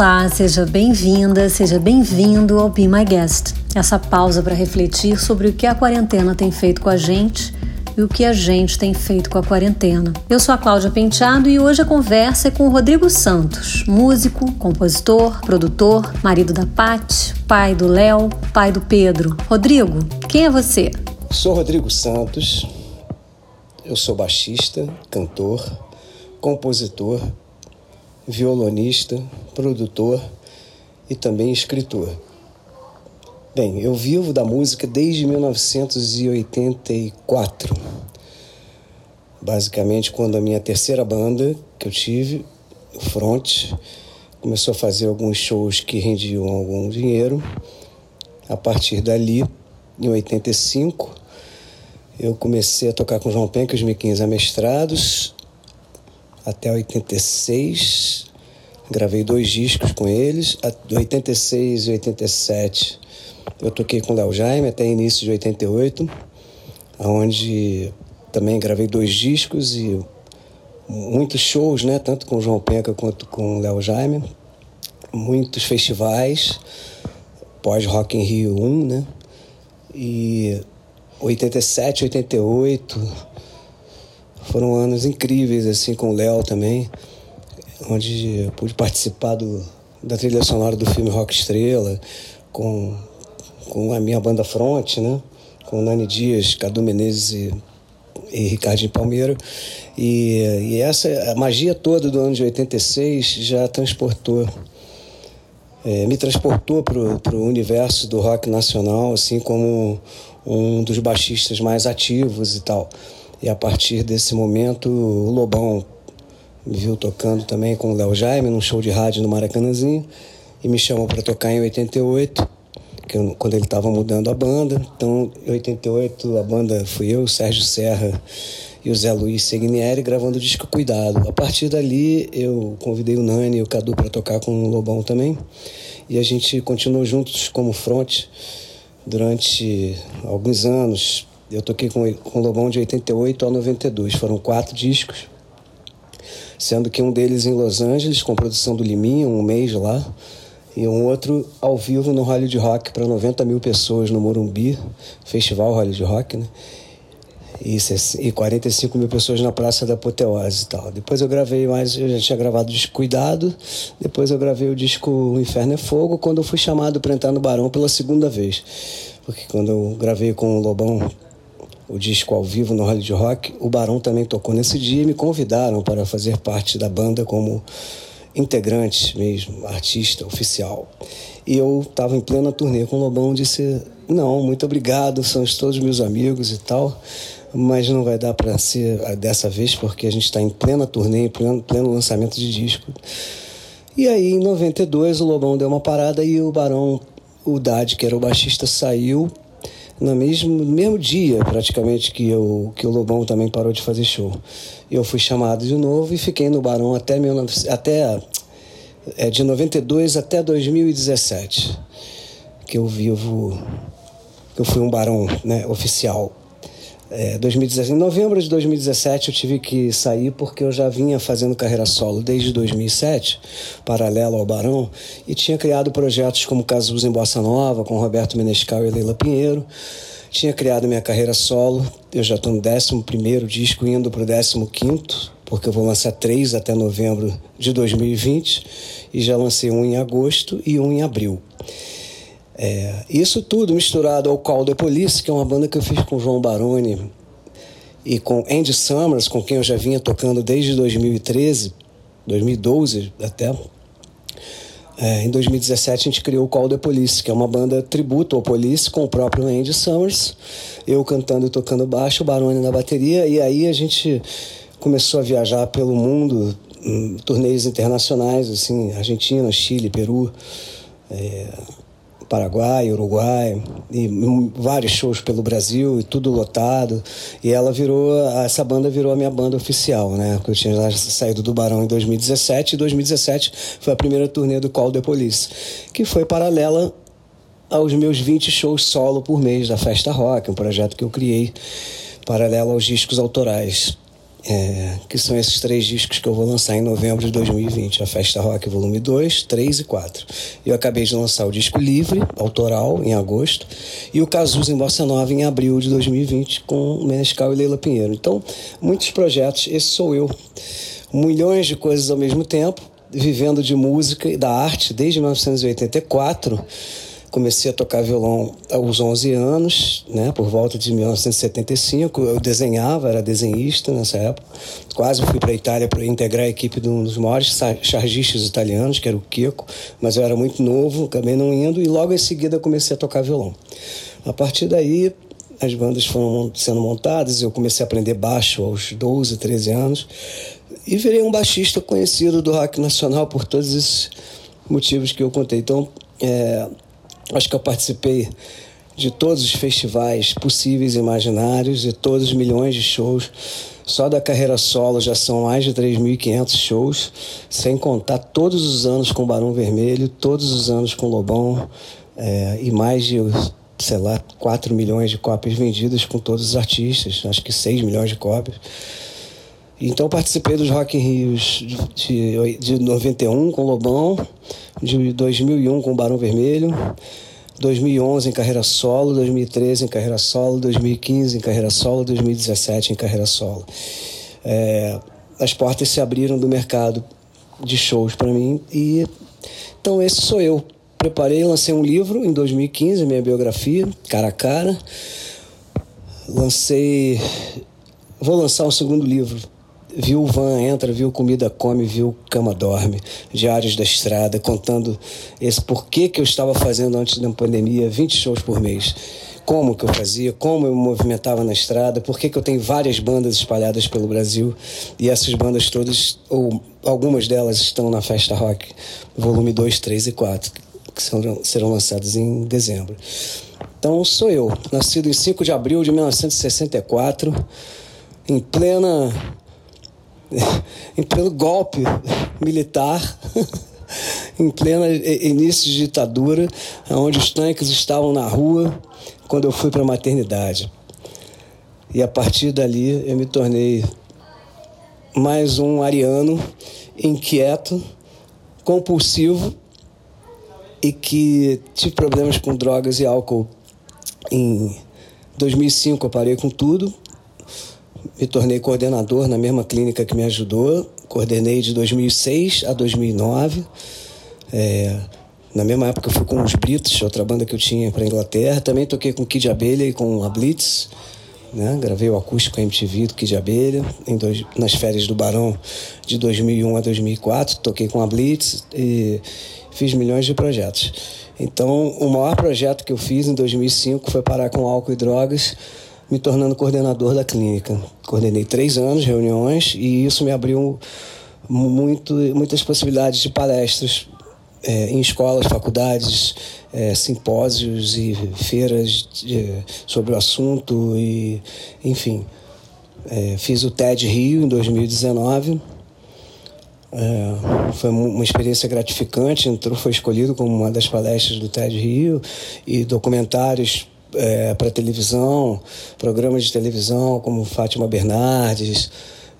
Olá, seja bem-vinda, seja bem-vindo ao Be My Guest. Essa pausa para refletir sobre o que a quarentena tem feito com a gente e o que a gente tem feito com a quarentena. Eu sou a Cláudia Penteado e hoje a conversa é com o Rodrigo Santos, músico, compositor, produtor, marido da Paty, pai do Léo, pai do Pedro. Rodrigo, quem é você? Sou Rodrigo Santos. Eu sou baixista, cantor, compositor, violonista, produtor e também escritor. Bem, eu vivo da música desde 1984. Basicamente, quando a minha terceira banda que eu tive, o Front, começou a fazer alguns shows que rendiam algum dinheiro. A partir dali, em 85, eu comecei a tocar com João Penca, os Miquinhos Amestrados, até 86. Gravei dois discos com eles, 86 e 87. Eu toquei com Léo Jaime até início de 88, onde também gravei dois discos e muitos shows, né? Tanto com o João Penca quanto com o Léo Jaime. Muitos festivais, pós Rock in Rio 1, né? E 87, 88 foram anos incríveis, assim, com o Léo também, onde eu pude participar do, da trilha sonora do filme Rock Estrela, com, com a minha banda Front, né? Com Nani Dias, Cadu Menezes e, e Ricardinho Palmeiro. E, e essa, a magia toda do ano de 86 já transportou é, me transportou para o universo do rock nacional, assim como um dos baixistas mais ativos e tal. E a partir desse momento, o Lobão me viu tocando também com o Léo Jaime num show de rádio no Maracanãzinho e me chamou para tocar em 88, que eu, quando ele estava mudando a banda. Então, em 88, a banda fui eu, Sérgio Serra e o Zé Luiz Segnieri gravando o disco Cuidado. A partir dali, eu convidei o Nani e o Cadu para tocar com o Lobão também. E a gente continuou juntos como front durante alguns anos, eu toquei com, com o Lobão de 88 a 92. Foram quatro discos, sendo que um deles em Los Angeles, com produção do Liminha, um mês lá, e um outro ao vivo no Hollywood Rock para 90 mil pessoas no Morumbi, Festival Hollywood Rock, né? E, e 45 mil pessoas na Praça da Apoteose e tal. Depois eu gravei mais, eu já tinha gravado o disco Cuidado, depois eu gravei o disco Inferno é Fogo, quando eu fui chamado para entrar no Barão pela segunda vez. Porque quando eu gravei com o Lobão o disco ao vivo no Hollywood Rock. O Barão também tocou nesse dia e me convidaram para fazer parte da banda como integrante mesmo, artista oficial. E eu estava em plena turnê com o Lobão disse: Não, muito obrigado, são todos meus amigos e tal, mas não vai dar para ser dessa vez porque a gente está em plena turnê, em pleno, pleno lançamento de disco. E aí, em 92, o Lobão deu uma parada e o Barão, o Dad, que era o baixista, saiu no mesmo, mesmo dia, praticamente, que, eu, que o Lobão também parou de fazer show. Eu fui chamado de novo e fiquei no Barão até, 19, até é, de 92 até 2017, que eu vivo, eu fui um Barão né, oficial é, 2017. Em novembro de 2017 eu tive que sair porque eu já vinha fazendo carreira solo desde 2007, paralelo ao Barão, e tinha criado projetos como Casus em Bossa Nova, com Roberto Menescal e Leila Pinheiro. Tinha criado minha carreira solo, eu já estou no 11 disco, indo para o 15, porque eu vou lançar três até novembro de 2020, e já lancei um em agosto e um em abril. É, isso tudo misturado ao Call the Police, que é uma banda que eu fiz com João Baroni e com Andy Summers, com quem eu já vinha tocando desde 2013, 2012 até. É, em 2017 a gente criou o Call the Police, que é uma banda tributo ao Police com o próprio Andy Summers, eu cantando e tocando baixo, o Baroni na bateria, e aí a gente começou a viajar pelo mundo, em turnês internacionais, assim, Argentina, Chile, Peru, é, Paraguai, Uruguai, e vários shows pelo Brasil e tudo lotado. E ela virou, essa banda virou a minha banda oficial, né? Porque eu tinha saído do Barão em 2017 e 2017 foi a primeira turnê do Call the Police, que foi paralela aos meus 20 shows solo por mês da Festa Rock, um projeto que eu criei paralelo aos discos autorais. É, que são esses três discos que eu vou lançar em novembro de 2020, a Festa Rock Volume 2, 3 e 4. Eu acabei de lançar o disco livre, autoral, em agosto, e o Cazuza em Bossa Nova em abril de 2020, com Menescal e Leila Pinheiro. Então, muitos projetos, esse sou eu. Milhões de coisas ao mesmo tempo, vivendo de música e da arte desde 1984 Comecei a tocar violão aos 11 anos, né, por volta de 1975. Eu desenhava, era desenhista nessa época. Quase fui para a Itália para integrar a equipe de um dos maiores chargistas italianos, que era o Kiko, mas eu era muito novo, acabei não indo e logo em seguida comecei a tocar violão. A partir daí, as bandas foram sendo montadas, eu comecei a aprender baixo aos 12, 13 anos e virei um baixista conhecido do rock nacional por todos esses motivos que eu contei. Então, é, Acho que eu participei de todos os festivais possíveis e imaginários, de todos os milhões de shows. Só da carreira solo já são mais de 3.500 shows, sem contar todos os anos com Barão Vermelho, todos os anos com Lobão é, e mais de, sei lá, 4 milhões de cópias vendidas com todos os artistas, acho que 6 milhões de cópias. Então participei dos Rock in Rios de, de, de 91 com Lobão, de 2001 com Barão Vermelho, 2011 em carreira solo, 2013 em carreira solo, 2015 em carreira solo, 2017 em carreira solo. É, as portas se abriram do mercado de shows para mim e então esse sou eu. Preparei, lancei um livro em 2015, minha biografia, cara a cara. Lancei, vou lançar um segundo livro viu van entra, viu comida come, viu cama dorme, diários da estrada, contando esse porquê que eu estava fazendo antes da pandemia 20 shows por mês. Como que eu fazia, como eu me movimentava na estrada, por que, eu tenho várias bandas espalhadas pelo Brasil e essas bandas todas, ou algumas delas estão na Festa Rock, volume 2, 3 e 4, que serão, serão lançadas em dezembro. Então sou eu, nascido em 5 de abril de 1964, em plena em pleno golpe militar, em pleno início de ditadura, onde os tanques estavam na rua quando eu fui para a maternidade. E a partir dali eu me tornei mais um ariano inquieto, compulsivo e que tive problemas com drogas e álcool. Em 2005 eu parei com tudo me tornei coordenador na mesma clínica que me ajudou. Coordenei de 2006 a 2009. É, na mesma época eu fui com os Brits, outra banda que eu tinha para Inglaterra. Também toquei com Kid Abelha e com a Blitz. Né? Gravei o acústico MTV do Kid Abelha dois, nas férias do Barão de 2001 a 2004. Toquei com a Blitz e fiz milhões de projetos. Então, o maior projeto que eu fiz em 2005 foi parar com álcool e drogas me tornando coordenador da clínica. Coordenei três anos, reuniões, e isso me abriu muito, muitas possibilidades de palestras é, em escolas, faculdades, é, simpósios e feiras de, sobre o assunto, e enfim. É, fiz o TED Rio em 2019. É, foi uma experiência gratificante. Entrou, foi escolhido como uma das palestras do TED Rio e documentários é, para televisão, programas de televisão como Fátima Bernardes,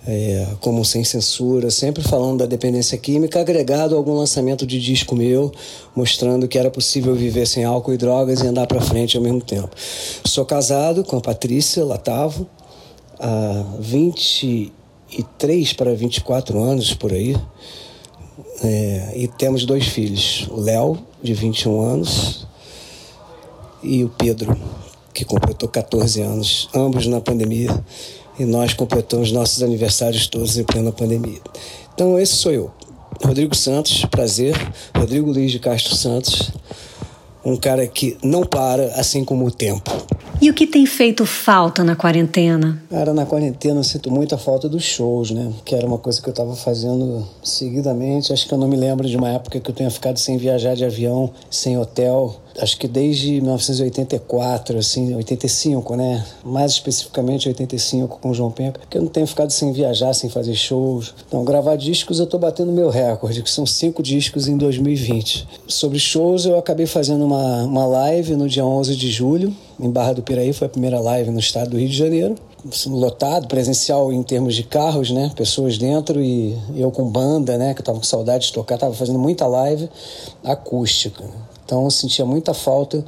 é, como Sem Censura, sempre falando da dependência química, agregado a algum lançamento de disco meu, mostrando que era possível viver sem álcool e drogas e andar para frente ao mesmo tempo. Sou casado com a Patrícia Latavo, há 23 para 24 anos por aí. É, e temos dois filhos, o Léo, de 21 anos, e o Pedro, que completou 14 anos, ambos na pandemia, e nós completamos nossos aniversários todos em plena pandemia. Então, esse sou eu, Rodrigo Santos, prazer, Rodrigo Luiz de Castro Santos, um cara que não para, assim como o tempo. E o que tem feito falta na quarentena? Cara, na quarentena eu sinto muito a falta dos shows, né? Que era uma coisa que eu estava fazendo seguidamente. Acho que eu não me lembro de uma época que eu tenha ficado sem viajar de avião, sem hotel. Acho que desde 1984, assim, 85, né? Mais especificamente 85 com o João Penca, que eu não tenho ficado sem viajar, sem fazer shows. Então, gravar discos eu tô batendo meu recorde, que são cinco discos em 2020. Sobre shows, eu acabei fazendo uma, uma live no dia 11 de julho, em Barra do Piraí, foi a primeira live no estado do Rio de Janeiro. assim, lotado, presencial em termos de carros, né? Pessoas dentro e eu com banda, né? Que eu tava com saudade de tocar, tava fazendo muita live acústica. Então eu sentia muita falta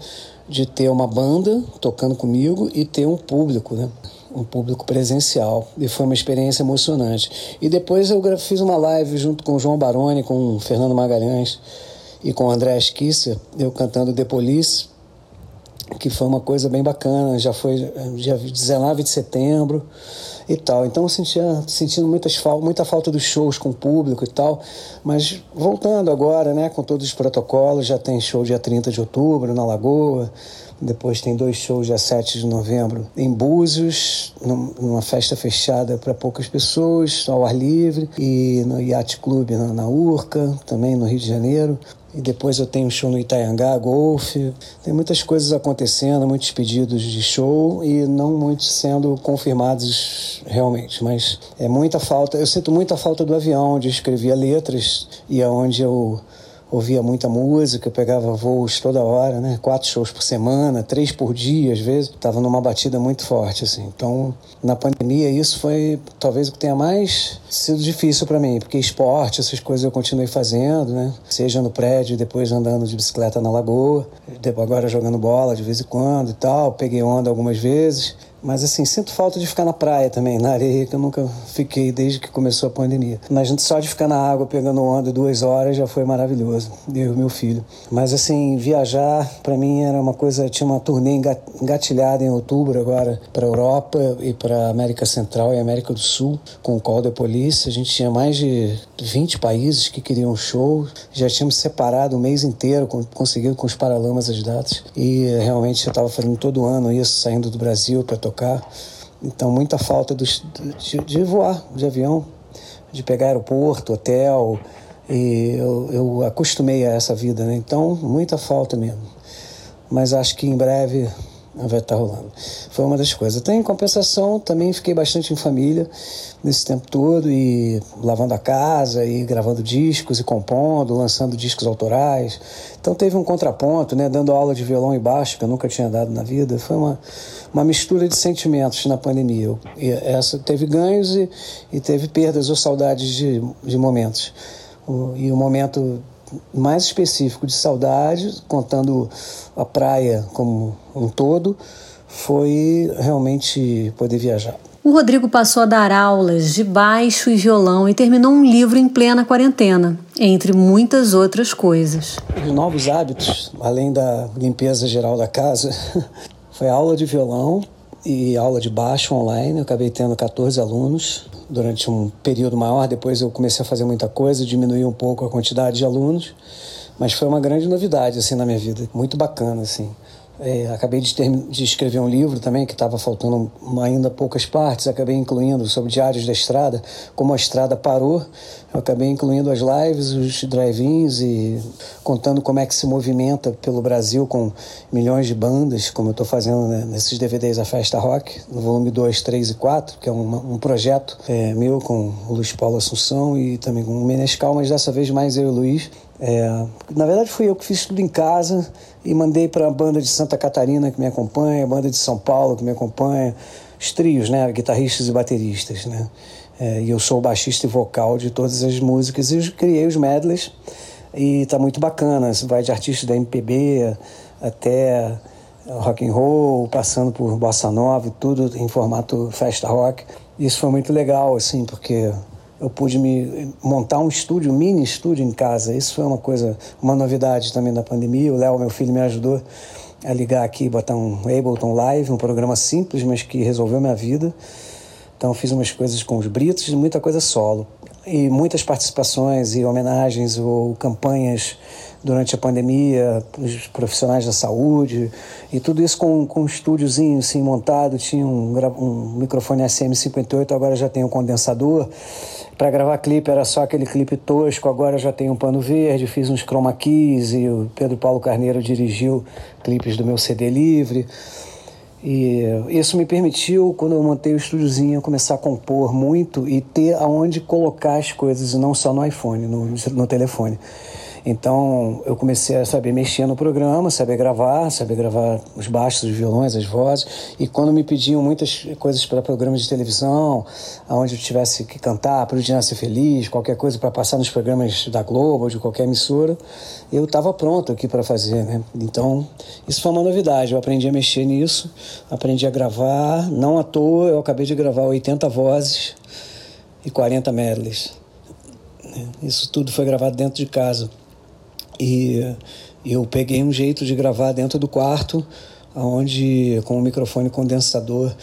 de ter uma banda tocando comigo e ter um público, né? Um público presencial. E foi uma experiência emocionante. E depois eu fiz uma live junto com o João Baroni, com o Fernando Magalhães e com o André Esquissa, eu cantando The Police que foi uma coisa bem bacana, já foi dia 19 de setembro e tal. Então eu sentia sentindo muitas, muita falta dos shows com o público e tal, mas voltando agora, né, com todos os protocolos, já tem show dia 30 de outubro na Lagoa, depois tem dois shows dia 7 de novembro em Búzios, numa festa fechada para poucas pessoas, ao ar livre, e no Yacht Club na, na Urca, também no Rio de Janeiro. E depois eu tenho show no Itaiangá, golfe. Tem muitas coisas acontecendo, muitos pedidos de show e não muitos sendo confirmados realmente. Mas é muita falta. Eu sinto muita falta do avião, onde eu escrevia letras e aonde eu ouvia muita música, pegava voos toda hora, né? Quatro shows por semana, três por dia, às vezes. Tava numa batida muito forte, assim. Então, na pandemia, isso foi talvez o que tenha mais sido difícil para mim, porque esporte, essas coisas eu continuei fazendo, né? Seja no prédio, depois andando de bicicleta na lagoa, agora jogando bola de vez em quando e tal. Peguei onda algumas vezes. Mas assim, sinto falta de ficar na praia também, na areia, que eu nunca fiquei desde que começou a pandemia. Mas só de ficar na água pegando onda duas horas já foi maravilhoso, eu e meu filho. Mas assim, viajar para mim era uma coisa, tinha uma turnê engatilhada em outubro agora para Europa e para América Central e América do Sul com o Call the Police. A gente tinha mais de 20 países que queriam show, já tínhamos separado o mês inteiro, conseguido com os Paralamas as datas. E realmente eu estava fazendo todo ano isso, saindo do Brasil para tocar tocar. Então, muita falta dos, de, de voar de avião, de pegar aeroporto, hotel. E eu, eu acostumei a essa vida, né? Então, muita falta mesmo. Mas acho que em breve vai estar rolando. Foi uma das coisas. Tem compensação, também fiquei bastante em família nesse tempo todo e lavando a casa e gravando discos e compondo, lançando discos autorais. Então teve um contraponto, né, dando aula de violão e baixo que eu nunca tinha dado na vida. Foi uma, uma mistura de sentimentos na pandemia. E essa teve ganhos e, e teve perdas ou saudades de, de momentos. O, e o momento mais específico de saudade, contando a praia como um todo, foi realmente poder viajar. O Rodrigo passou a dar aulas de baixo e violão e terminou um livro em plena quarentena, entre muitas outras coisas. Os novos hábitos, além da limpeza geral da casa, foi aula de violão e aula de baixo online. Eu acabei tendo 14 alunos durante um período maior. Depois eu comecei a fazer muita coisa, diminuí um pouco a quantidade de alunos, mas foi uma grande novidade assim na minha vida, muito bacana assim. É, acabei de, ter, de, escrever um livro também que estava faltando ainda poucas partes. Acabei incluindo sobre diários da estrada, como a estrada parou. Eu acabei incluindo as lives, os drive-ins e contando como é que se movimenta pelo Brasil com milhões de bandas, como eu estou fazendo né, nesses DVDs A Festa Rock, no volume 2, 3 e 4, que é um, um projeto é, meu com o Luiz Paulo Assunção e também com o Menescal, mas dessa vez mais eu e o Luiz. É, na verdade, fui eu que fiz tudo em casa e mandei para a banda de Santa Catarina que me acompanha, a banda de São Paulo que me acompanha, os trios, né, guitarristas e bateristas, né. É, e eu sou o baixista e vocal de todas as músicas e eu criei os medleys e tá muito bacana. Vai de artistas da MPB até rock and roll, passando por bossa nova, tudo em formato festa rock. Isso foi muito legal, assim, porque eu pude me montar um estúdio, um mini estúdio em casa. Isso foi uma coisa, uma novidade também da pandemia. O Léo, meu filho, me ajudou a ligar aqui, botar um Ableton Live, um programa simples, mas que resolveu minha vida. Então fiz umas coisas com os Britos e muita coisa solo. E muitas participações e homenagens ou campanhas durante a pandemia, os profissionais da saúde, e tudo isso com, com um estúdiozinho assim, montado, tinha um, um microfone SM58, agora já tem um condensador. Para gravar clipe era só aquele clipe tosco, agora já tem um pano verde, fiz uns chroma keys e o Pedro Paulo Carneiro dirigiu clipes do meu CD livre. E isso me permitiu, quando eu montei o estúdiozinho, começar a compor muito e ter aonde colocar as coisas, e não só no iPhone, no, no telefone. Então eu comecei a saber mexer no programa, saber gravar, saber gravar os baixos, os violões, as vozes. E quando me pediam muitas coisas para programas de televisão, aonde eu tivesse que cantar, para o Dia Nascer Feliz, qualquer coisa para passar nos programas da Globo ou de qualquer emissora, eu estava pronto aqui para fazer. Né? Então isso foi uma novidade. Eu aprendi a mexer nisso, aprendi a gravar. Não à toa, eu acabei de gravar 80 vozes e 40 medleys. Isso tudo foi gravado dentro de casa. E eu peguei um jeito de gravar dentro do quarto, onde com o microfone condensador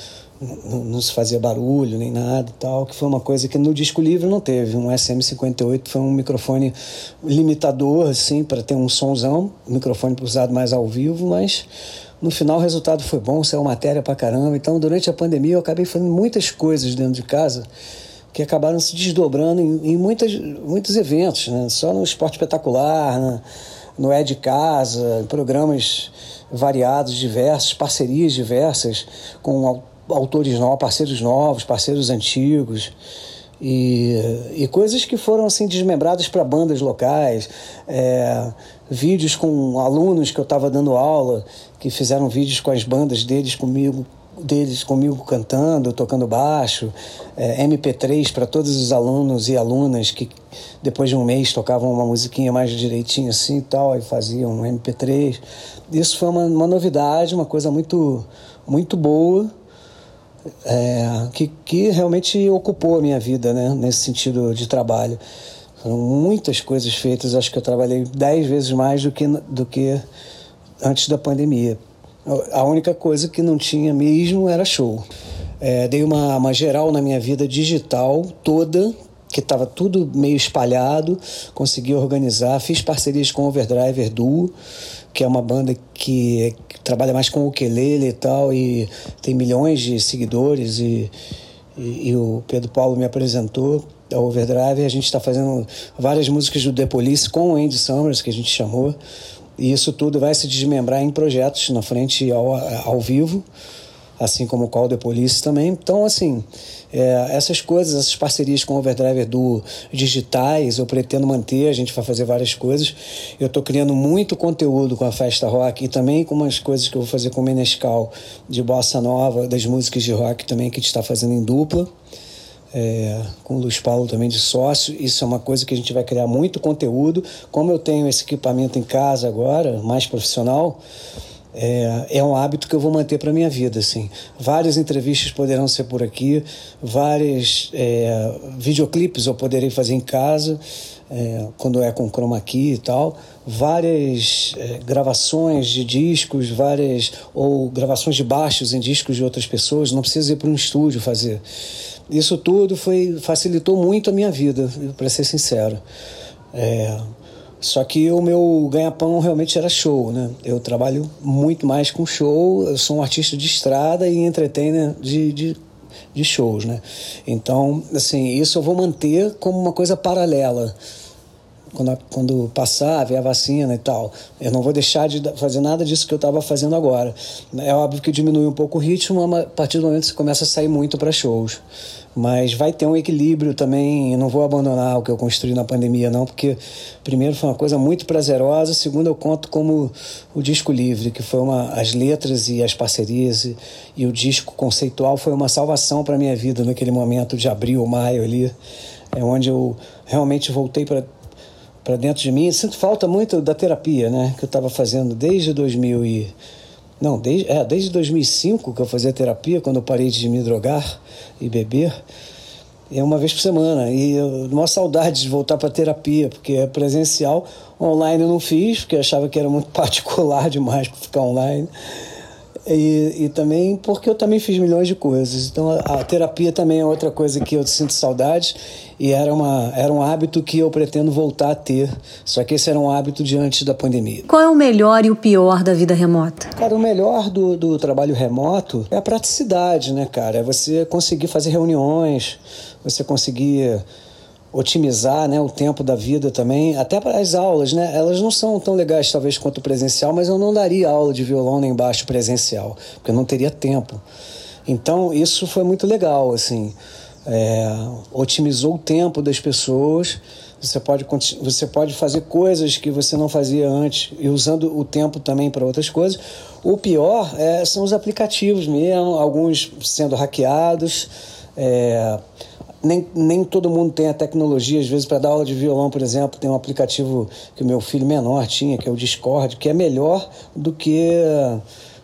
não, se fazia barulho nem nada tal, que foi uma coisa que no disco livre não teve. Um SM58 foi um microfone limitador, assim, para ter um sonzão, um microfone usado mais ao vivo, mas no final o resultado foi bom, saiu matéria pra caramba. Então, durante a pandemia, eu acabei fazendo muitas coisas dentro de casa que acabaram se desdobrando em, em muitas, muitos eventos, né? só no esporte espetacular, né? no É de Casa, programas variados, diversos, parcerias diversas com autores novos, parceiros novos, parceiros antigos. E, e coisas que foram assim desmembradas para bandas locais, é, vídeos com alunos que eu estava dando aula, que fizeram vídeos com as bandas deles comigo deles comigo cantando, tocando baixo, é, MP3 para todos os alunos e alunas que depois de um mês tocavam uma musiquinha mais direitinho assim e tal, e faziam um MP3. Isso foi uma, uma novidade, uma coisa muito, muito boa. É, que, que realmente ocupou a minha vida né, nesse sentido de trabalho. Foram muitas coisas feitas, acho que eu trabalhei dez vezes mais do que, do que antes da pandemia. A única coisa que não tinha mesmo era show. É, dei uma, uma geral na minha vida digital toda, que estava tudo meio espalhado, consegui organizar, fiz parcerias com Overdriver Duo, que é uma banda que, que trabalha mais com ukulele e tal, e tem milhões de seguidores, e, e, e o Pedro Paulo me apresentou a Overdrive, a gente está fazendo várias músicas do The Police com o Andy Summers, que a gente chamou, e isso tudo vai se desmembrar em projetos na frente ao, ao vivo, assim como o Call the Police também. Então, assim, é, essas coisas, essas parcerias com o Overdrive do digitais, eu pretendo manter, a gente vai fazer várias coisas. Eu estou criando muito conteúdo com a Festa Rock e também com umas coisas que eu vou fazer com o Menescal de Bossa Nova, das músicas de rock também que a gente está fazendo em dupla é, com o Luiz Paulo também de sócio. Isso é uma coisa que a gente vai criar muito conteúdo. Como eu tenho esse equipamento em casa agora, mais profissional, é, é um hábito que eu vou manter para minha vida. Assim. Várias entrevistas poderão ser por aqui, vários é, videoclipes eu poderei fazer em casa, é, quando é com chroma key e tal. Várias é, gravações de discos, várias ou gravações de baixos em discos de outras pessoas. Não precisa ir para um estúdio fazer. Isso tudo foi facilitou muito a minha vida, para ser sincero. É, só que o meu ganha-pão realmente era show, né? Eu trabalho muito mais com show, eu sou um artista de estrada e entertainer de, de, de shows, né? Então, assim, isso eu vou manter como uma coisa paralela quando, quando passar, ver a vacina e tal. Eu não vou deixar de fazer nada disso que eu estava fazendo agora. É óbvio que diminui um pouco o ritmo a partir do momento que você começa a sair muito para shows. Mas vai ter um equilíbrio também. Eu não vou abandonar o que eu construí na pandemia, não, porque, primeiro, foi uma coisa muito prazerosa. Segundo, eu conto como o disco livre, que foi uma. As letras e as parcerias e, e o disco conceitual foi uma salvação para minha vida naquele momento de abril, maio ali. É onde eu realmente voltei para para dentro de mim. Sinto falta muito da terapia, né? Que eu estava fazendo desde 2000 e... Não, desde, é, desde 2005 que eu fazia terapia, quando eu parei de me drogar e beber. É uma vez por semana. E eu, uma saudade de voltar para terapia, porque é presencial. Online eu não fiz, porque achava que era muito particular demais para ficar online. E, e também porque eu também fiz milhões de coisas. Então a, a, terapia também é outra coisa que eu sinto saudade e era, uma, era um hábito que eu pretendo voltar a ter. Só que esse era um hábito de antes da pandemia. Qual é o melhor e o pior da vida remota? Cara, o melhor do, do trabalho remoto é a praticidade, né, cara? É você conseguir fazer reuniões, você conseguir otimizar né, o tempo da vida também, até para as aulas, né? Elas não são tão legais talvez quanto o presencial, mas eu não daria aula de violão nem baixo presencial, porque eu não teria tempo. Então isso foi muito legal, assim. é, otimizou o tempo das pessoas. Você pode, você pode fazer coisas que você não fazia antes e usando o tempo também para outras coisas. O pior é, são os aplicativos mesmo, alguns sendo hackeados. É, nem, nem todo mundo tem a tecnologia, às vezes, para dar aula de violão, por exemplo, tem um aplicativo que o meu filho menor tinha, que é o Discord, que é melhor do que,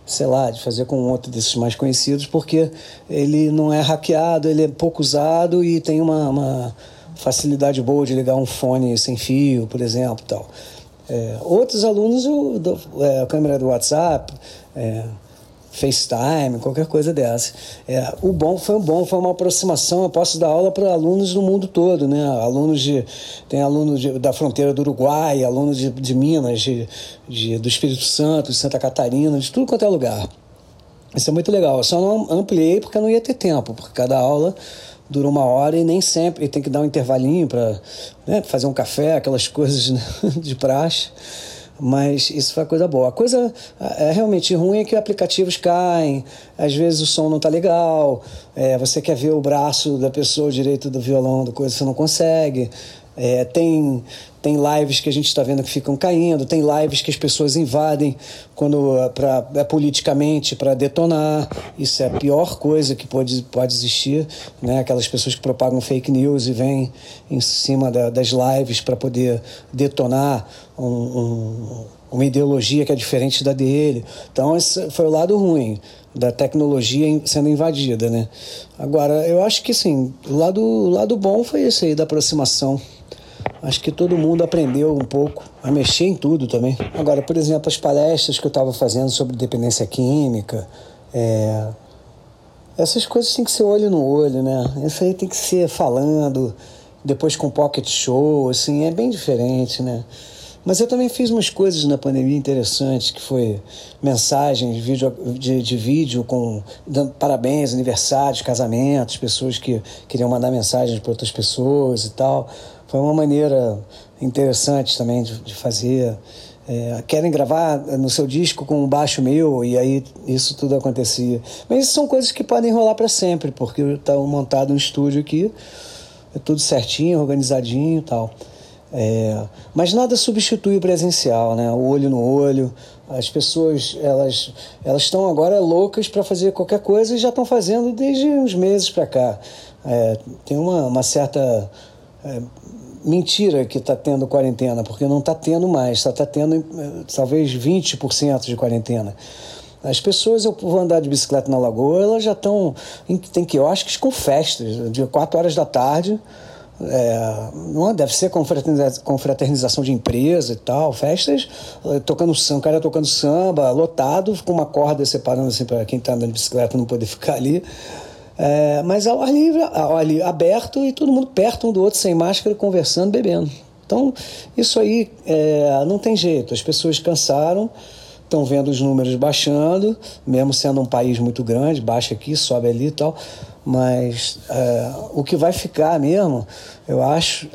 sei lá, de fazer com outro desses mais conhecidos, porque ele não é hackeado, ele é pouco usado e tem uma, uma facilidade boa de ligar um fone sem fio, por exemplo, tal. É, outros alunos, eu, é, a câmera do WhatsApp, é, FaceTime, qualquer coisa dessa. É, o bom foi um bom, foi uma aproximação. Eu posso dar aula para alunos do mundo todo, né? Alunos de tem alunos de, da fronteira do Uruguai, alunos de, de Minas, de, de, do Espírito Santo, de Santa Catarina, de tudo quanto é lugar. Isso é muito legal. Eu só não ampliei porque não ia ter tempo, porque cada aula dura uma hora e nem sempre e tem que dar um intervalinho para né, fazer um café, aquelas coisas né, de praxe mas isso foi coisa boa. A coisa é realmente ruim é que aplicativos caem, às vezes o som não está legal, é, você quer ver o braço da pessoa direito do violão, do coisa, você não consegue. É, tem, tem lives que a gente está vendo que ficam caindo, tem lives que as pessoas invadem quando pra, é politicamente para detonar. Isso é a pior coisa que pode, pode existir. Né? Aquelas pessoas que propagam fake news e vêm em cima da, das lives para poder detonar um, um, uma ideologia que é diferente da dele. Então, esse foi o lado ruim da tecnologia sendo invadida, né? Agora, eu acho que sim, o lado, o lado bom foi esse aí da aproximação. Acho que todo mundo aprendeu um pouco a mexer em tudo também. Agora, por exemplo, as palestras que eu estava fazendo sobre dependência química, é... essas coisas tem que ser olho no olho, né? Isso aí tem que ser falando, depois com pocket show, assim, é bem diferente, né? Mas eu também fiz umas coisas na pandemia interessantes, que foi mensagens vídeo, de, de vídeo com parabéns, aniversários, casamentos, pessoas que queriam mandar mensagens para outras pessoas e tal. Foi uma maneira interessante também de, de fazer. É, querem gravar no seu disco com um baixo meu e aí isso tudo acontecia. Mas isso são coisas que podem rolar para sempre, porque está montado um estúdio aqui, é tudo certinho, organizadinho e tal. É, mas nada substitui o presencial, né? O olho no olho. As pessoas elas elas estão agora loucas para fazer qualquer coisa e já estão fazendo desde uns meses para cá. É, tem uma, uma certa é, mentira que está tendo quarentena, porque não está tendo mais, só está tendo talvez 20% de quarentena. As pessoas, eu vou andar de bicicleta na lagoa, elas já estão. Tem quiosques com festas, de 4 horas da tarde é, não deve ser confraternização de empresa e tal, festas eh, tocando samba, cara tocando samba, lotado, com uma corda separando assim para quem está andando de bicicleta não poder ficar ali. É, mas ao ar livre, ao ar livre, aberto e todo mundo perto um do outro, sem máscara, conversando, bebendo. Então, isso aí é, não tem jeito. As pessoas cansaram, estão vendo os números baixando, mesmo sendo um país muito grande, baixa aqui, sobe ali e tal. Mas é, o que vai ficar mesmo, eu acho,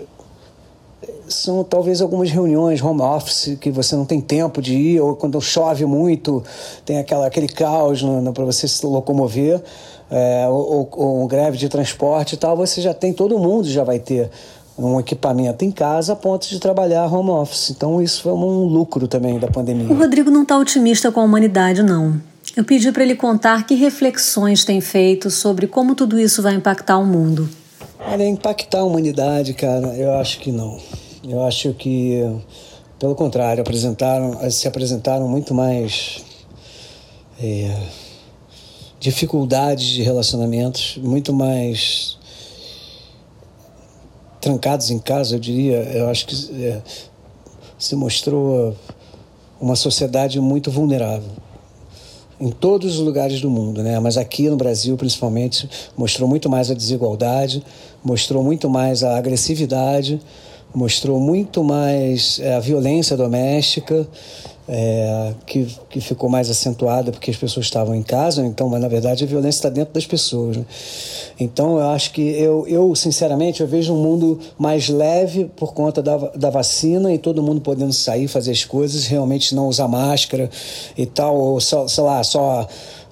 são talvez algumas reuniões home office que você não tem tempo de ir, ou quando chove muito, tem aquela, aquele caos para você se locomover, é, ou, ou, greve de transporte e tal, você já tem, todo mundo já vai ter um equipamento em casa a ponto de trabalhar home office. Então isso foi um lucro também da pandemia. O Rodrigo não está otimista com a humanidade, não. Eu pedi para ele contar que reflexões tem feito sobre como tudo isso vai impactar o mundo. Olha, impactar a humanidade, cara, eu acho que não. Eu acho que, pelo contrário, apresentaram, se apresentaram muito mais é, dificuldades de relacionamentos, muito mais trancados em casa, eu diria. Eu acho que é, se mostrou uma sociedade muito vulnerável em todos os lugares do mundo, né? Mas aqui no Brasil, principalmente, mostrou muito mais a desigualdade, mostrou muito mais a agressividade, mostrou muito mais é, a violência doméstica, é, que, que ficou mais acentuada porque as pessoas estavam em casa, então, mas na verdade a violência está dentro das pessoas. Né? Então eu acho que eu, eu, sinceramente, eu vejo um mundo mais leve por conta da, da vacina e todo mundo podendo sair, fazer as coisas, realmente não usar máscara e tal, ou só, sei lá, só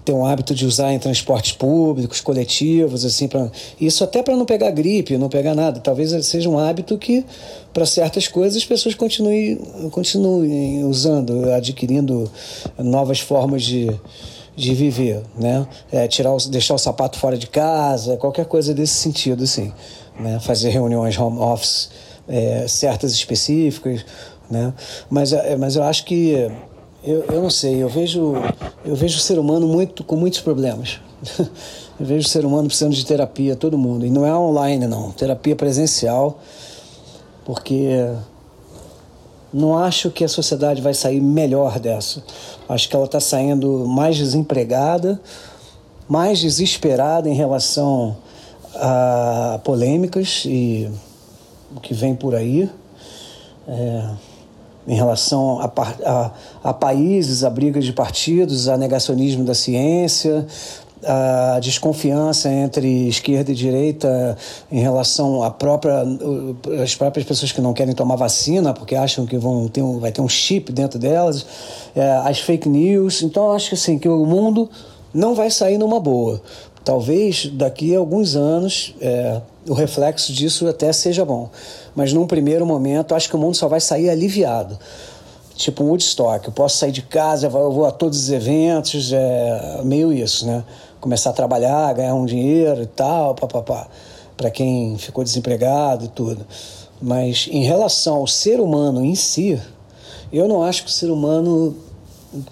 ter um hábito de usar em transportes públicos, coletivos, assim, pra, isso até para não pegar gripe, não pegar nada. Talvez seja um hábito que, para certas coisas, as pessoas continuem, continuem usando, adquirindo novas formas de, de viver, né? É, tirar o, deixar o sapato fora de casa, qualquer coisa desse sentido, assim. Né? Fazer reuniões home office é, certas específicas, né? Mas, é, mas eu acho que eu, eu não sei, eu vejo eu vejo o ser humano muito com muitos problemas. eu vejo o ser humano precisando de terapia, todo mundo. E não é online não, terapia presencial, porque não acho que a sociedade vai sair melhor dessa. Acho que ela está saindo mais desempregada, mais desesperada em relação a polêmicas e o que vem por aí. É, em relação a, a, a, países, a briga de partidos, a negacionismo da ciência, a desconfiança entre esquerda e direita em relação à própria as próprias pessoas que não querem tomar vacina porque acham que vão ter um, vai ter um chip dentro delas, é, as fake news. Então acho que assim que o mundo não vai sair numa boa. Talvez daqui a alguns anos é, o reflexo disso até seja bom. Mas num primeiro momento, acho que o mundo só vai sair aliviado. Tipo um Woodstock. Eu posso sair de casa, eu vou a todos os eventos, é meio isso, né? Começar a trabalhar, ganhar um dinheiro e tal, papapá. Para quem ficou desempregado e tudo. Mas em relação ao ser humano em si, eu não acho que o ser humano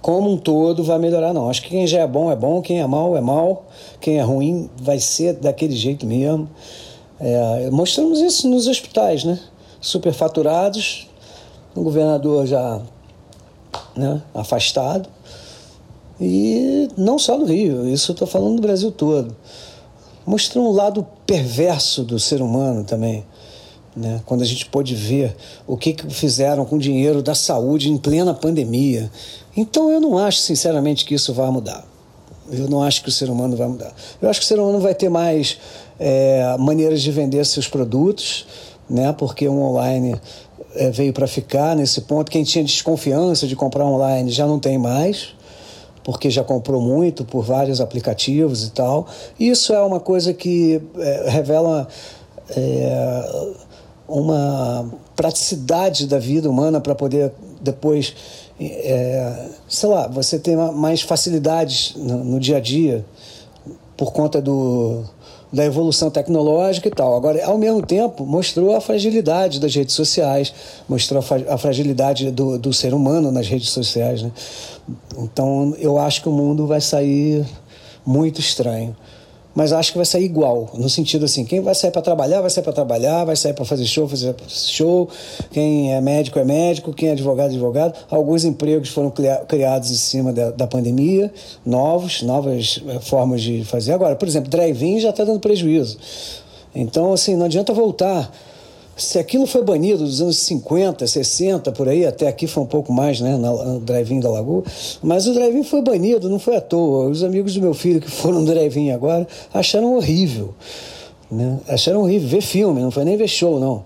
como um todo vai melhorar, não. Acho que quem já é bom é bom, quem é mal é mal, quem é ruim vai ser daquele jeito mesmo. É, mostramos isso nos hospitais, né? Superfaturados, o governador já né, afastado. E não só no Rio, isso eu estou falando do Brasil todo. Mostrando um lado perverso do ser humano também. Né? Quando a gente pôde ver o que, que fizeram com o dinheiro da saúde em plena pandemia. Então eu não acho, sinceramente, que isso vai mudar. Eu não acho que o ser humano vai mudar. Eu acho que o ser humano vai ter mais é, maneiras de vender seus produtos, né? porque o online é, veio para ficar nesse ponto. Quem tinha desconfiança de comprar online já não tem mais, porque já comprou muito por vários aplicativos e tal. Isso é uma coisa que é, revela é, uma praticidade da vida humana para poder depois é, sei lá, você tem mais facilidades no, no, dia a dia por conta do, da evolução tecnológica e tal. Agora, ao mesmo tempo, mostrou a fragilidade das redes sociais, mostrou a, fragilidade do, do ser humano nas redes sociais. Né? Então, eu acho que o mundo vai sair muito estranho mas acho que vai sair igual, no sentido assim, quem vai sair para trabalhar, vai sair para trabalhar, vai sair para fazer show, fazer show, quem é médico é médico, quem é advogado é advogado. Alguns empregos foram criados em cima da, da pandemia, novos, novas eh, formas de fazer. Agora, por exemplo, drive-in já está dando prejuízo. Então, assim, não adianta voltar se aquilo foi banido dos anos 50, 60, por aí, até aqui foi um pouco mais, né, no drive-in da Lagoa, mas o drive-in foi banido, não foi à toa. Os amigos do meu filho que foram no drive-in agora acharam horrível, né? Acharam horrível ver filme, não foi nem ver show, não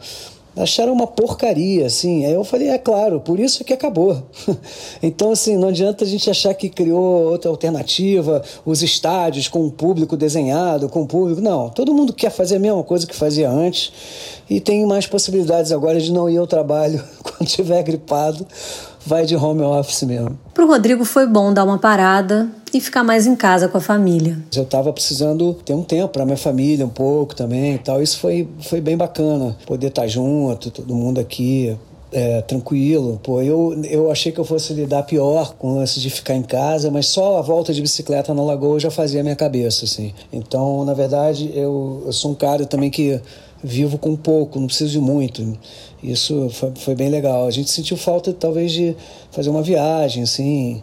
acharam uma porcaria, assim. Aí eu falei, é claro, por isso que acabou. então, assim, não adianta a gente achar que criou outra alternativa, os estádios com o público desenhado, com o público. Não, todo mundo quer fazer a mesma coisa que fazia antes e tem mais possibilidades agora de não ir ao trabalho quando estiver gripado vai de home office mesmo. Para o Rodrigo foi bom dar uma parada e ficar mais em casa com a família. Eu estava precisando ter um tempo para minha família, um pouco também e tal. Isso foi, foi bem bacana, poder estar tá junto, todo mundo aqui. É, tranquilo. Pô, eu, eu achei que eu fosse lidar pior com esse de ficar em casa, mas só a volta de bicicleta na lagoa já fazia a minha cabeça, assim. Então, na verdade, eu, eu sou um cara também que vivo com pouco, não preciso de muito. Isso foi, foi bem legal. A gente sentiu falta, talvez, de fazer uma viagem, assim,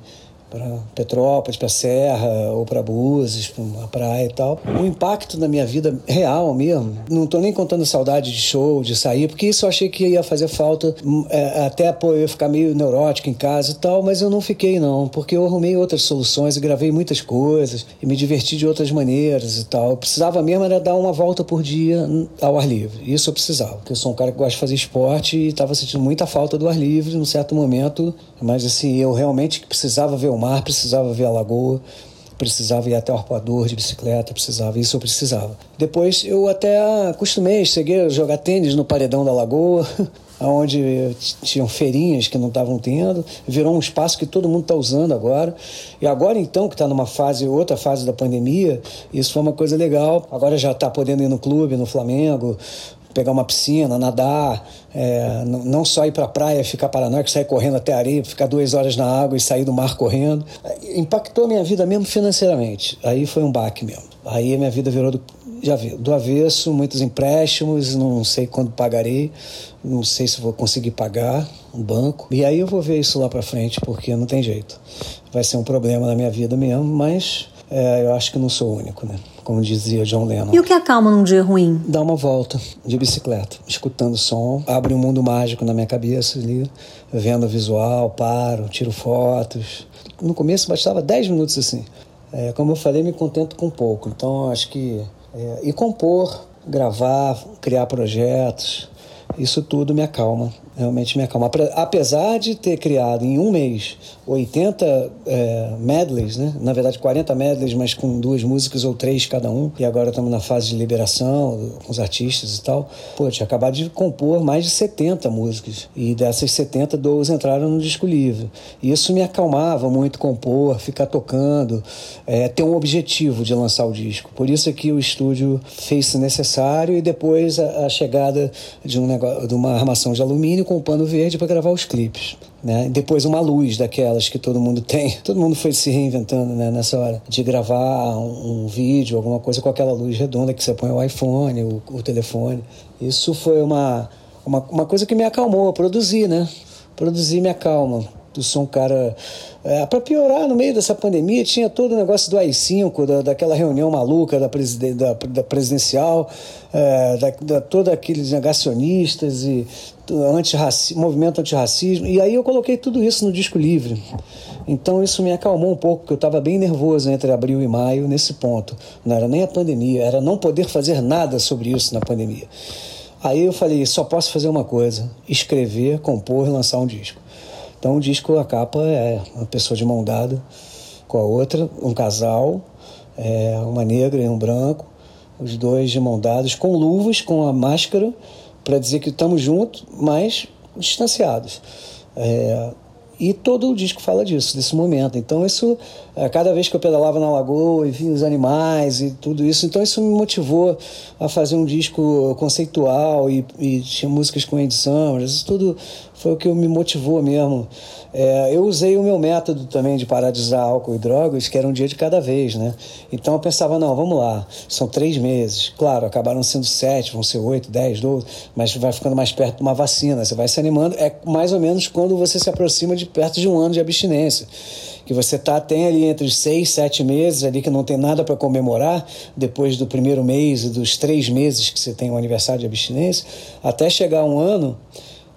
para Petrópolis, para Serra ou para Búzios, para uma praia e tal. O impacto na minha vida real mesmo. Não estou nem contando saudade de show, de sair, porque isso eu achei que ia fazer falta. É, até pô, eu ficar meio neurótico em casa e tal, mas eu não fiquei não, porque eu arrumei outras soluções e gravei muitas coisas e me diverti de outras maneiras e tal. Eu precisava mesmo era dar uma volta por dia ao ar livre. Isso eu precisava, porque eu sou um cara que gosta de fazer esporte e estava sentindo muita falta do ar livre num certo momento, mas assim, eu realmente precisava ver o mar, precisava ver a lagoa, precisava ir até o arpoador de bicicleta, precisava, isso eu precisava. Depois eu até acostumei, cheguei a jogar tênis no paredão da lagoa, onde tinham feirinhas que não estavam tendo, virou um espaço que todo mundo está usando agora. E agora então, que está numa fase, outra fase da pandemia, isso foi uma coisa legal. Agora já está podendo ir no clube, no Flamengo, pegar uma piscina, nadar, é, não só ir para a praia, ficar paranoico, sair correndo até a areia, ficar duas horas na água e sair do mar correndo. Impactou a minha vida mesmo financeiramente. Aí foi um baque mesmo. Aí a minha vida virou do, já vi, do avesso, muitos empréstimos, não sei quando pagarei, não sei se vou conseguir pagar um banco. E aí eu vou ver isso lá para frente, porque não tem jeito. Vai ser um problema na minha vida mesmo, mas é, eu acho que não sou o único, né? Como dizia John Lennon. E o que acalma num dia ruim? Dar uma volta de bicicleta, escutando som, abre um mundo mágico na minha cabeça ali, vendo visual, paro, tiro fotos. No começo bastava 10 minutos assim. É, como eu falei, me contento com pouco. Então acho que. É, e compor, gravar, criar projetos, isso tudo me acalma realmente me acalma. Apesar de ter criado em um mês 80 é, medleys, né? na verdade 40 medleys, mas com duas músicas ou três cada um, e agora estamos na fase de liberação com os artistas e tal. Pô, tinha acabado de compor mais de 70 músicas, e dessas 70, 12 entraram no disco livre. E isso me acalmava muito compor, ficar tocando, é, ter um objetivo de lançar o disco. Por isso é que o estúdio fez-se necessário e depois a, a chegada de, um negócio, de uma armação de alumínio com o pano verde para gravar os clipes. Né? Depois uma luz daquelas que todo mundo tem. Todo mundo foi se reinventando né? nessa hora de gravar um, um, vídeo, alguma coisa com aquela luz redonda que você põe o iPhone, o, o telefone. Isso foi uma, uma, uma coisa que me acalmou, produzir, né? Produzir me acalma. Eu sou um cara. É, para piorar, no meio dessa pandemia, tinha todo o negócio do AI-5, da, daquela reunião maluca da, presiden, da, da presidencial, é, da, da aqueles negacionistas e antirraci, movimento antirracismo. E aí eu coloquei tudo isso no disco livre. Então isso me acalmou um pouco, porque eu estava bem nervoso entre abril e maio nesse ponto. Não era nem a pandemia, era não poder fazer nada sobre isso na pandemia. Aí eu falei, só posso fazer uma coisa: escrever, compor e lançar um disco. Então o disco, a capa é uma pessoa de mão dada com a outra, um casal, é, uma negra e um branco, os dois de mão dadas, com luvas, com a máscara, para dizer que estamos juntos, mas distanciados. É, e todo o disco fala disso, desse momento. Então, isso, é, cada vez que eu pedalava na lagoa e via os animais e tudo isso, então isso me motivou a fazer um disco conceitual e, e tinha músicas com edição, isso tudo foi o que me motivou mesmo. É, eu usei o meu método também de parar de usar álcool e drogas, que era um dia de cada vez, né? Então eu pensava, não, vamos lá, são três meses. Claro, acabaram sendo sete, vão ser oito, dez, doze, mas vai ficando mais perto de uma vacina, você vai se animando. É mais ou menos quando você se aproxima de perto de um ano de abstinência que você tá tem ali entre seis, sete meses ali que não tem nada para comemorar depois do primeiro mês e dos três meses que você tem o aniversário de abstinência, até chegar um ano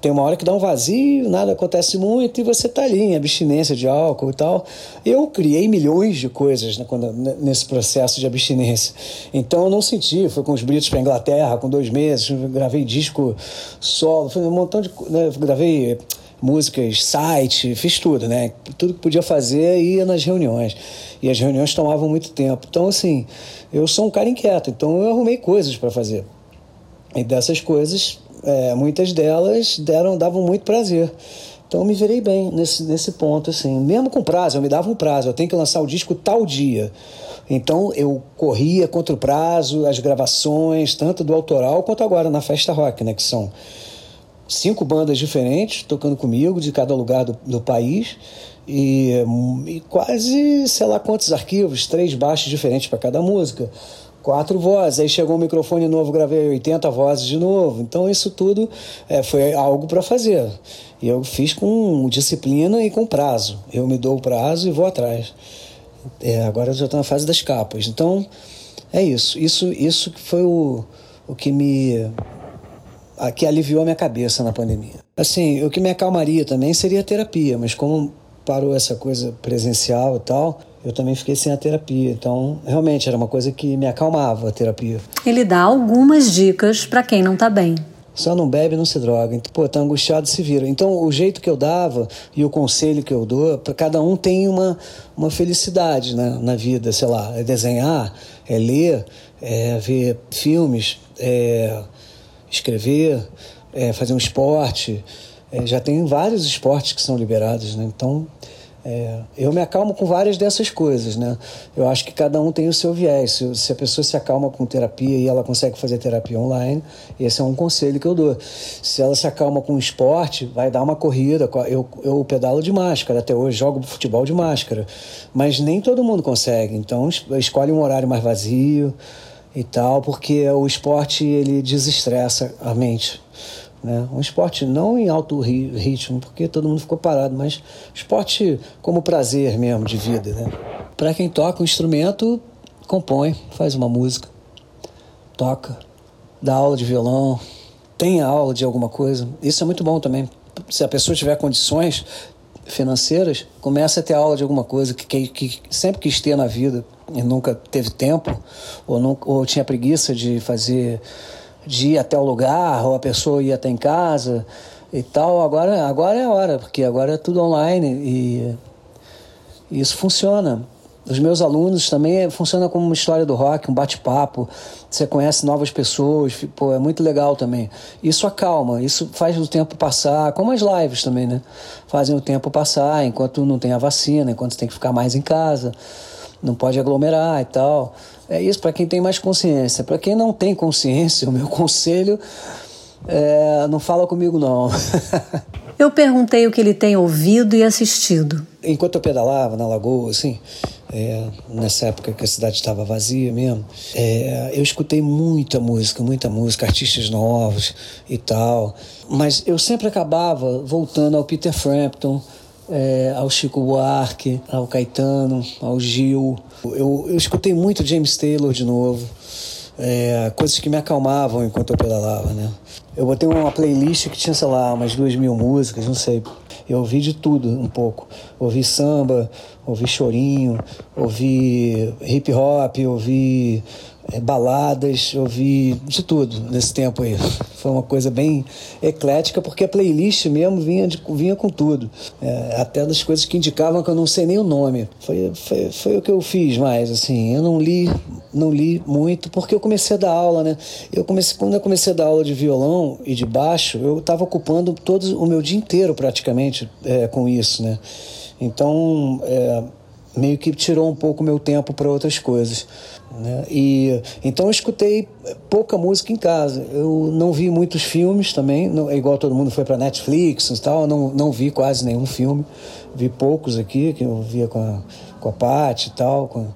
tem uma hora que dá um vazio, nada acontece muito e você tá ali em abstinência de álcool e tal. Eu criei milhões de coisas né, quando, nesse processo de abstinência. Então eu não senti. Fui com os Britos para Inglaterra com dois meses, gravei disco solo, foi um montão de. Né, gravei músicas, site, fiz tudo, né? Tudo que podia fazer ia nas reuniões. E as reuniões tomavam muito tempo. Então, assim, eu sou um cara inquieto, então eu arrumei coisas para fazer. E dessas coisas é, muitas delas deram, davam muito prazer. Então eu me virei bem nesse, nesse ponto, assim. Mesmo com prazo, eu me dava um prazo, eu tenho que lançar o disco tal dia. Então eu corria contra o prazo, as gravações, tanto do autoral quanto agora na Festa Rock, né? Que são cinco bandas diferentes tocando comigo de cada lugar do, do país. E, e, quase, sei lá quantos arquivos, três baixos diferentes para cada música quatro vozes. Aí chegou um microfone novo, gravei 80 vozes de novo. Então isso tudo é, foi algo para fazer. E eu fiz com disciplina e com prazo. Eu me dou o prazo e vou atrás. É, agora eu já estou na fase das capas. Então é isso. Isso, isso foi o, o que me que aliviou a minha cabeça na pandemia. Assim, o que me acalmaria também seria a terapia, mas como parou essa coisa presencial e tal, eu também fiquei sem a terapia. Então, realmente era uma coisa que me acalmava a terapia. Ele dá algumas dicas para quem não está bem. Só não bebe, não se droga. Então, pô, tá angustiado, se vira. Então, o jeito que eu dava e o conselho que eu dou, para cada um tem uma, uma felicidade né, na vida, sei lá, é desenhar, é ler, é ver filmes, é escrever, é fazer um esporte. É, já tem vários esportes que são liberados, né? Então, é, eu me acalmo com várias dessas coisas, né? Eu acho que cada um tem o seu viés. Se, se, a pessoa se acalma com terapia e ela consegue fazer terapia online, esse é um conselho que eu dou. Se ela se acalma com esporte, vai dar uma corrida. Eu, eu pedalo de máscara, até hoje jogo futebol de máscara. Mas nem todo mundo consegue. Então, escolhe um horário mais vazio e tal, porque o esporte ele desestressa a mente. Né? Um esporte não em alto ritmo, porque todo mundo ficou parado, mas esporte como prazer mesmo de vida. Né? Para quem toca um instrumento, compõe, faz uma música, toca, dá aula de violão, tem aula de alguma coisa. Isso é muito bom também. Se a pessoa tiver condições financeiras, começa a ter aula de alguma coisa que, que, que sempre quis ter na vida e nunca teve tempo, ou, não, ou tinha preguiça de fazer de ir até o lugar, ou a pessoa ia até em casa e tal. Agora, agora é a hora, porque agora é tudo online e, e isso funciona. Os meus alunos também é, funciona como uma história do rock, um bate-papo. Você conhece novas pessoas, pô, é muito legal também. Isso acalma, isso faz o tempo passar, como as lives também, né? Fazem o tempo passar enquanto não tem a vacina, enquanto tem que ficar mais em casa, não pode aglomerar e tal. É isso para quem tem mais consciência. Para quem não tem consciência, o meu conselho é não fala comigo não. eu perguntei o que ele tem ouvido e assistido. Enquanto eu pedalava na lagoa, assim, é, nessa época que a cidade estava vazia mesmo, é, eu escutei muita música, muita música, artistas novos e tal. Mas eu sempre acabava voltando ao Peter Frampton, é, ao Chico Buarque, ao Caetano, ao Gil. Eu, eu escutei muito James Taylor de novo, é, coisas que me acalmavam enquanto eu pedalava, né? Eu botei uma playlist que tinha, sei lá, umas duas mil músicas, não sei. Eu ouvi de tudo um pouco. Ouvi samba, ouvi chorinho, ouvi hip hop, ouvi baladas, ouvi de tudo nesse tempo aí. Foi uma coisa bem eclética, porque a playlist mesmo vinha, de, vinha com tudo. É, até das coisas que indicavam que eu não sei nem o nome. Foi, foi, foi o que eu fiz mais, assim. Eu não li, não li muito, porque eu comecei a dar aula, né? Eu comecei, quando eu comecei a dar aula de violão e de baixo, eu estava ocupando todo o meu dia inteiro praticamente é, com isso, né? Então, é, meio que tirou um pouco meu tempo para outras coisas. Né? E então eu escutei pouca música em casa. Eu não vi muitos filmes também, não, é igual todo mundo foi para Netflix e tal. Não, não vi quase nenhum filme. Vi poucos aqui que eu via com a, com a Paty e tal. Com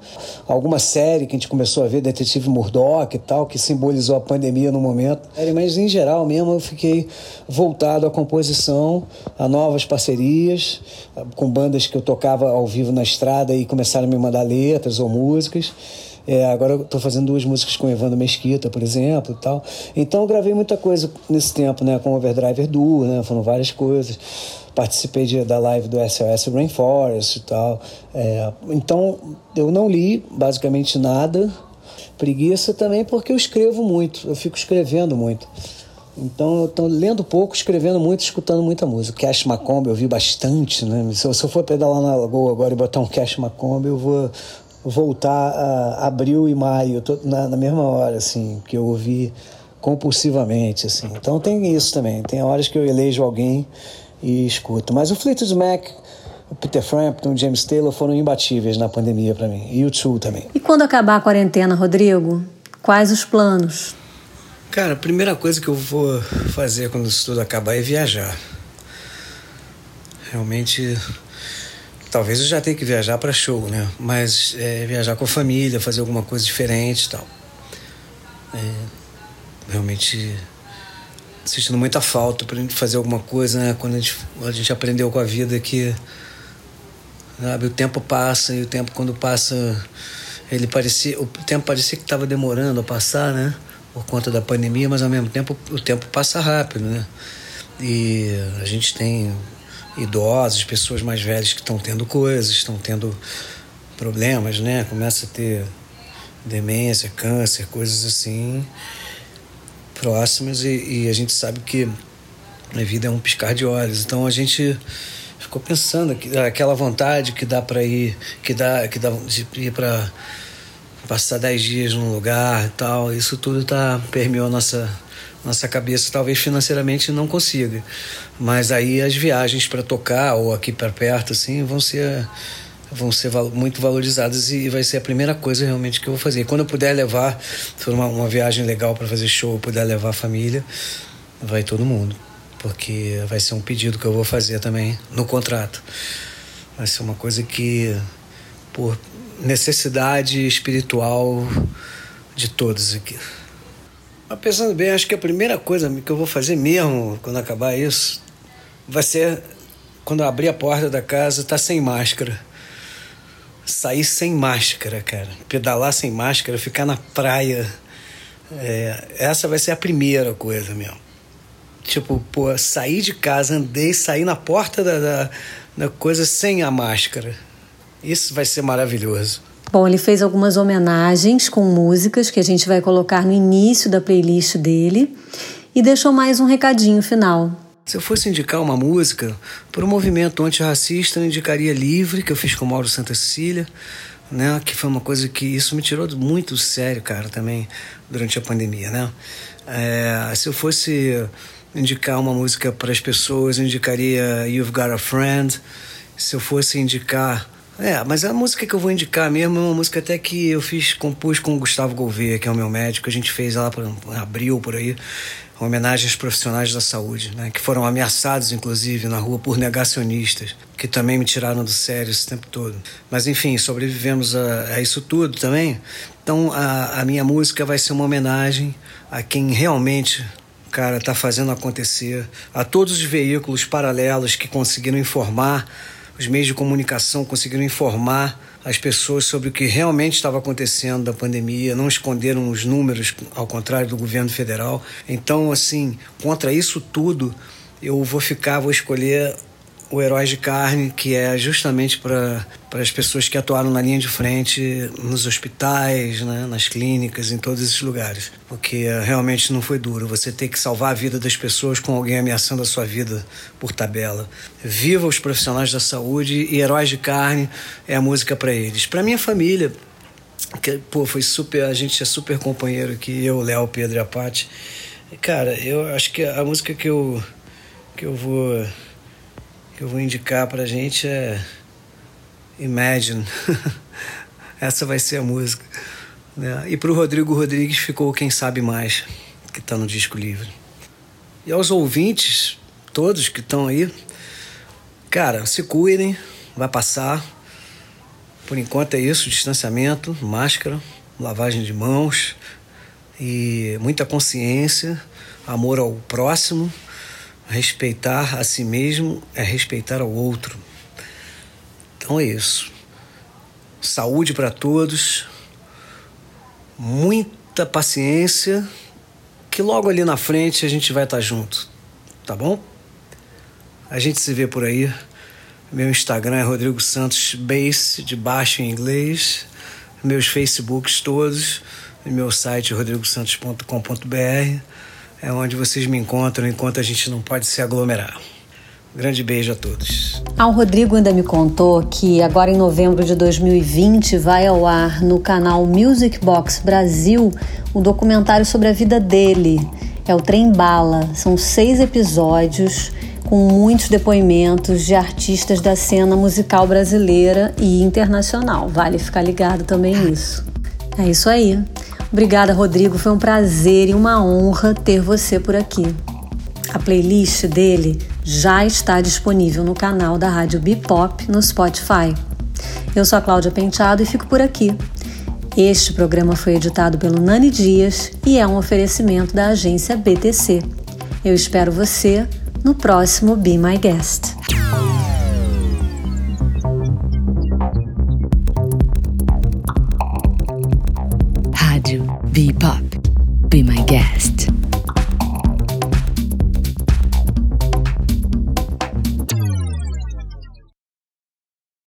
alguma série que a gente começou a ver, Detetive Murdoch e tal, que simbolizou a pandemia no momento. Mas em geral mesmo eu fiquei voltado à composição, a novas parcerias com bandas que eu tocava ao vivo na estrada e começaram a me mandar letras ou músicas. É, agora eu estou fazendo duas músicas com Evandro Mesquita, por exemplo, e tal. Então eu gravei muita coisa nesse tempo, né, com Overdriver Duo, né, foram várias coisas. Participei de, da live do SOS Rainforest e tal. É, então eu não li basicamente nada. Preguiça também porque eu escrevo muito, eu fico escrevendo muito. Então eu estou lendo pouco, escrevendo muito, escutando muita música. Cash Macomb eu vi bastante, né? Se eu, se eu for pedalar na lagoa agora e botar um Cash Macomb, eu vou voltar a abril e maio, na, na, mesma hora, assim, que eu ouvi compulsivamente, assim. Então tem isso também, tem horas que eu elejo alguém e escuto. Mas o Fleetwood Mac, o Peter Frampton, o James Taylor foram imbatíveis na pandemia para mim, e o Too também. E quando acabar a quarentena, Rodrigo, quais os planos? Cara, a primeira coisa que eu vou fazer quando isso tudo acabar é viajar. Realmente Talvez eu já tenha que viajar para show, né? Mas é, viajar com a família, fazer alguma coisa diferente e tal. É, realmente sentindo muita falta para gente fazer alguma coisa, né? Quando a gente, a gente aprendeu com a vida que sabe, o tempo passa e o tempo quando passa ele parecia o tempo parecia que estava demorando a passar, né? Por conta da pandemia, mas ao mesmo tempo o tempo passa rápido, né? E a gente tem idosos, pessoas mais velhas que estão tendo coisas, estão tendo problemas, né? Começa a ter demência, câncer, coisas assim. Próximas e, e a gente sabe que a vida é um piscar de olhos. Então a gente ficou pensando que aquela vontade que dá para ir, que dá, que dá de ir para passar dez dias num lugar e tal, isso tudo tá permeou nossa nossa cabeça. Talvez financeiramente não consiga, mas aí as viagens para tocar ou aqui para perto assim vão ser vão ser muito valorizadas e vai ser a primeira coisa realmente que eu vou fazer. E quando eu puder levar, se for uma, uma viagem legal para fazer show, puder levar a família, vai todo mundo porque vai ser um pedido que eu vou fazer também no contrato. Vai ser uma coisa que, por necessidade espiritual de todos aqui. Mas pensando bem, acho que a primeira coisa que eu vou fazer mesmo quando acabar isso vai ser quando eu abrir a porta da casa, tá sem máscara. Sair sem máscara, cara. Pedalar sem máscara, ficar na praia. É, essa vai ser a primeira coisa mesmo. Tipo, pô, sair de casa, andei, sair na porta da, da, da coisa sem a máscara. Isso vai ser maravilhoso. Bom, ele fez algumas homenagens com músicas que a gente vai colocar no início da playlist dele e deixou mais um recadinho final. Se eu fosse indicar uma música para o movimento antirracista, eu indicaria Livre, que eu fiz com o Mauro Santa Cecília, né? Que foi uma coisa que isso me tirou muito sério, cara, também durante a pandemia, né? É, se eu fosse indicar uma música para as pessoas, eu indicaria You've Got a Friend. Se eu fosse indicar. É, mas a música que eu vou indicar mesmo é uma música até que eu fiz, compus com o Gustavo Gouveia, que é o meu médico. A gente fez lá para abril, por aí, homenagem aos profissionais da saúde, né? Que foram ameaçados, inclusive, na rua por negacionistas, que também me tiraram do sério esse tempo todo. Mas, enfim, sobrevivemos a, a isso tudo também. Então, a, a minha música vai ser uma homenagem a quem realmente cara, está fazendo acontecer, a todos os veículos paralelos que conseguiram informar, os meios de comunicação conseguiram informar as pessoas sobre o que realmente estava acontecendo da pandemia, não esconderam os números, ao contrário do governo federal. Então, assim, contra isso tudo, eu vou ficar, vou escolher o Heróis de Carne, que é justamente para as pessoas que atuaram na linha de frente nos hospitais, né, nas clínicas, em todos esses lugares. Porque realmente não foi duro. Você ter que salvar a vida das pessoas com alguém ameaçando a sua vida por tabela. Viva os profissionais da saúde e Heróis de Carne é a música para eles. Para minha família, que pô, foi super, a gente é super companheiro aqui, eu, Léo, Pedro e a. Cara, eu acho que a música que eu que eu vou eu vou indicar pra gente é Imagine. Essa vai ser a música. Né? E pro Rodrigo Rodrigues ficou Quem Sabe Mais, que tá no disco livre. E aos ouvintes, todos que estão aí, cara, se cuidem, vai passar. Por enquanto é isso, distanciamento, máscara, lavagem de mãos e muita consciência, amor ao próximo Respeitar a si mesmo é respeitar ao outro. Então é isso. Saúde para todos, muita paciência, que logo ali na frente a gente vai estar tá junto, tá bom? A gente se vê por aí. Meu Instagram é Rodrigo Santos Base, de baixo em inglês. Meus Facebooks todos. E meu site rodrigosantos.com.br é onde vocês me encontram enquanto a gente não pode se aglomerar. Grande beijo a todos. Ah, o Rodrigo ainda me contou que agora em novembro de 2020 vai ao ar no canal Music Box Brasil um documentário sobre a vida dele. É o Trem Bala. São seis episódios com muitos depoimentos de artistas da cena musical brasileira e internacional. Vale ficar ligado também nisso. É isso aí. Obrigada, Rodrigo. Foi um prazer e uma honra ter você por aqui. A playlist dele já está disponível no canal da Rádio Bipop no Spotify. Eu sou a Cláudia Penteado e fico por aqui. Este programa foi editado pelo Nani Dias e é um oferecimento da agência BTC. Eu espero você no próximo Be My Guest. Be Pop. Be my guest.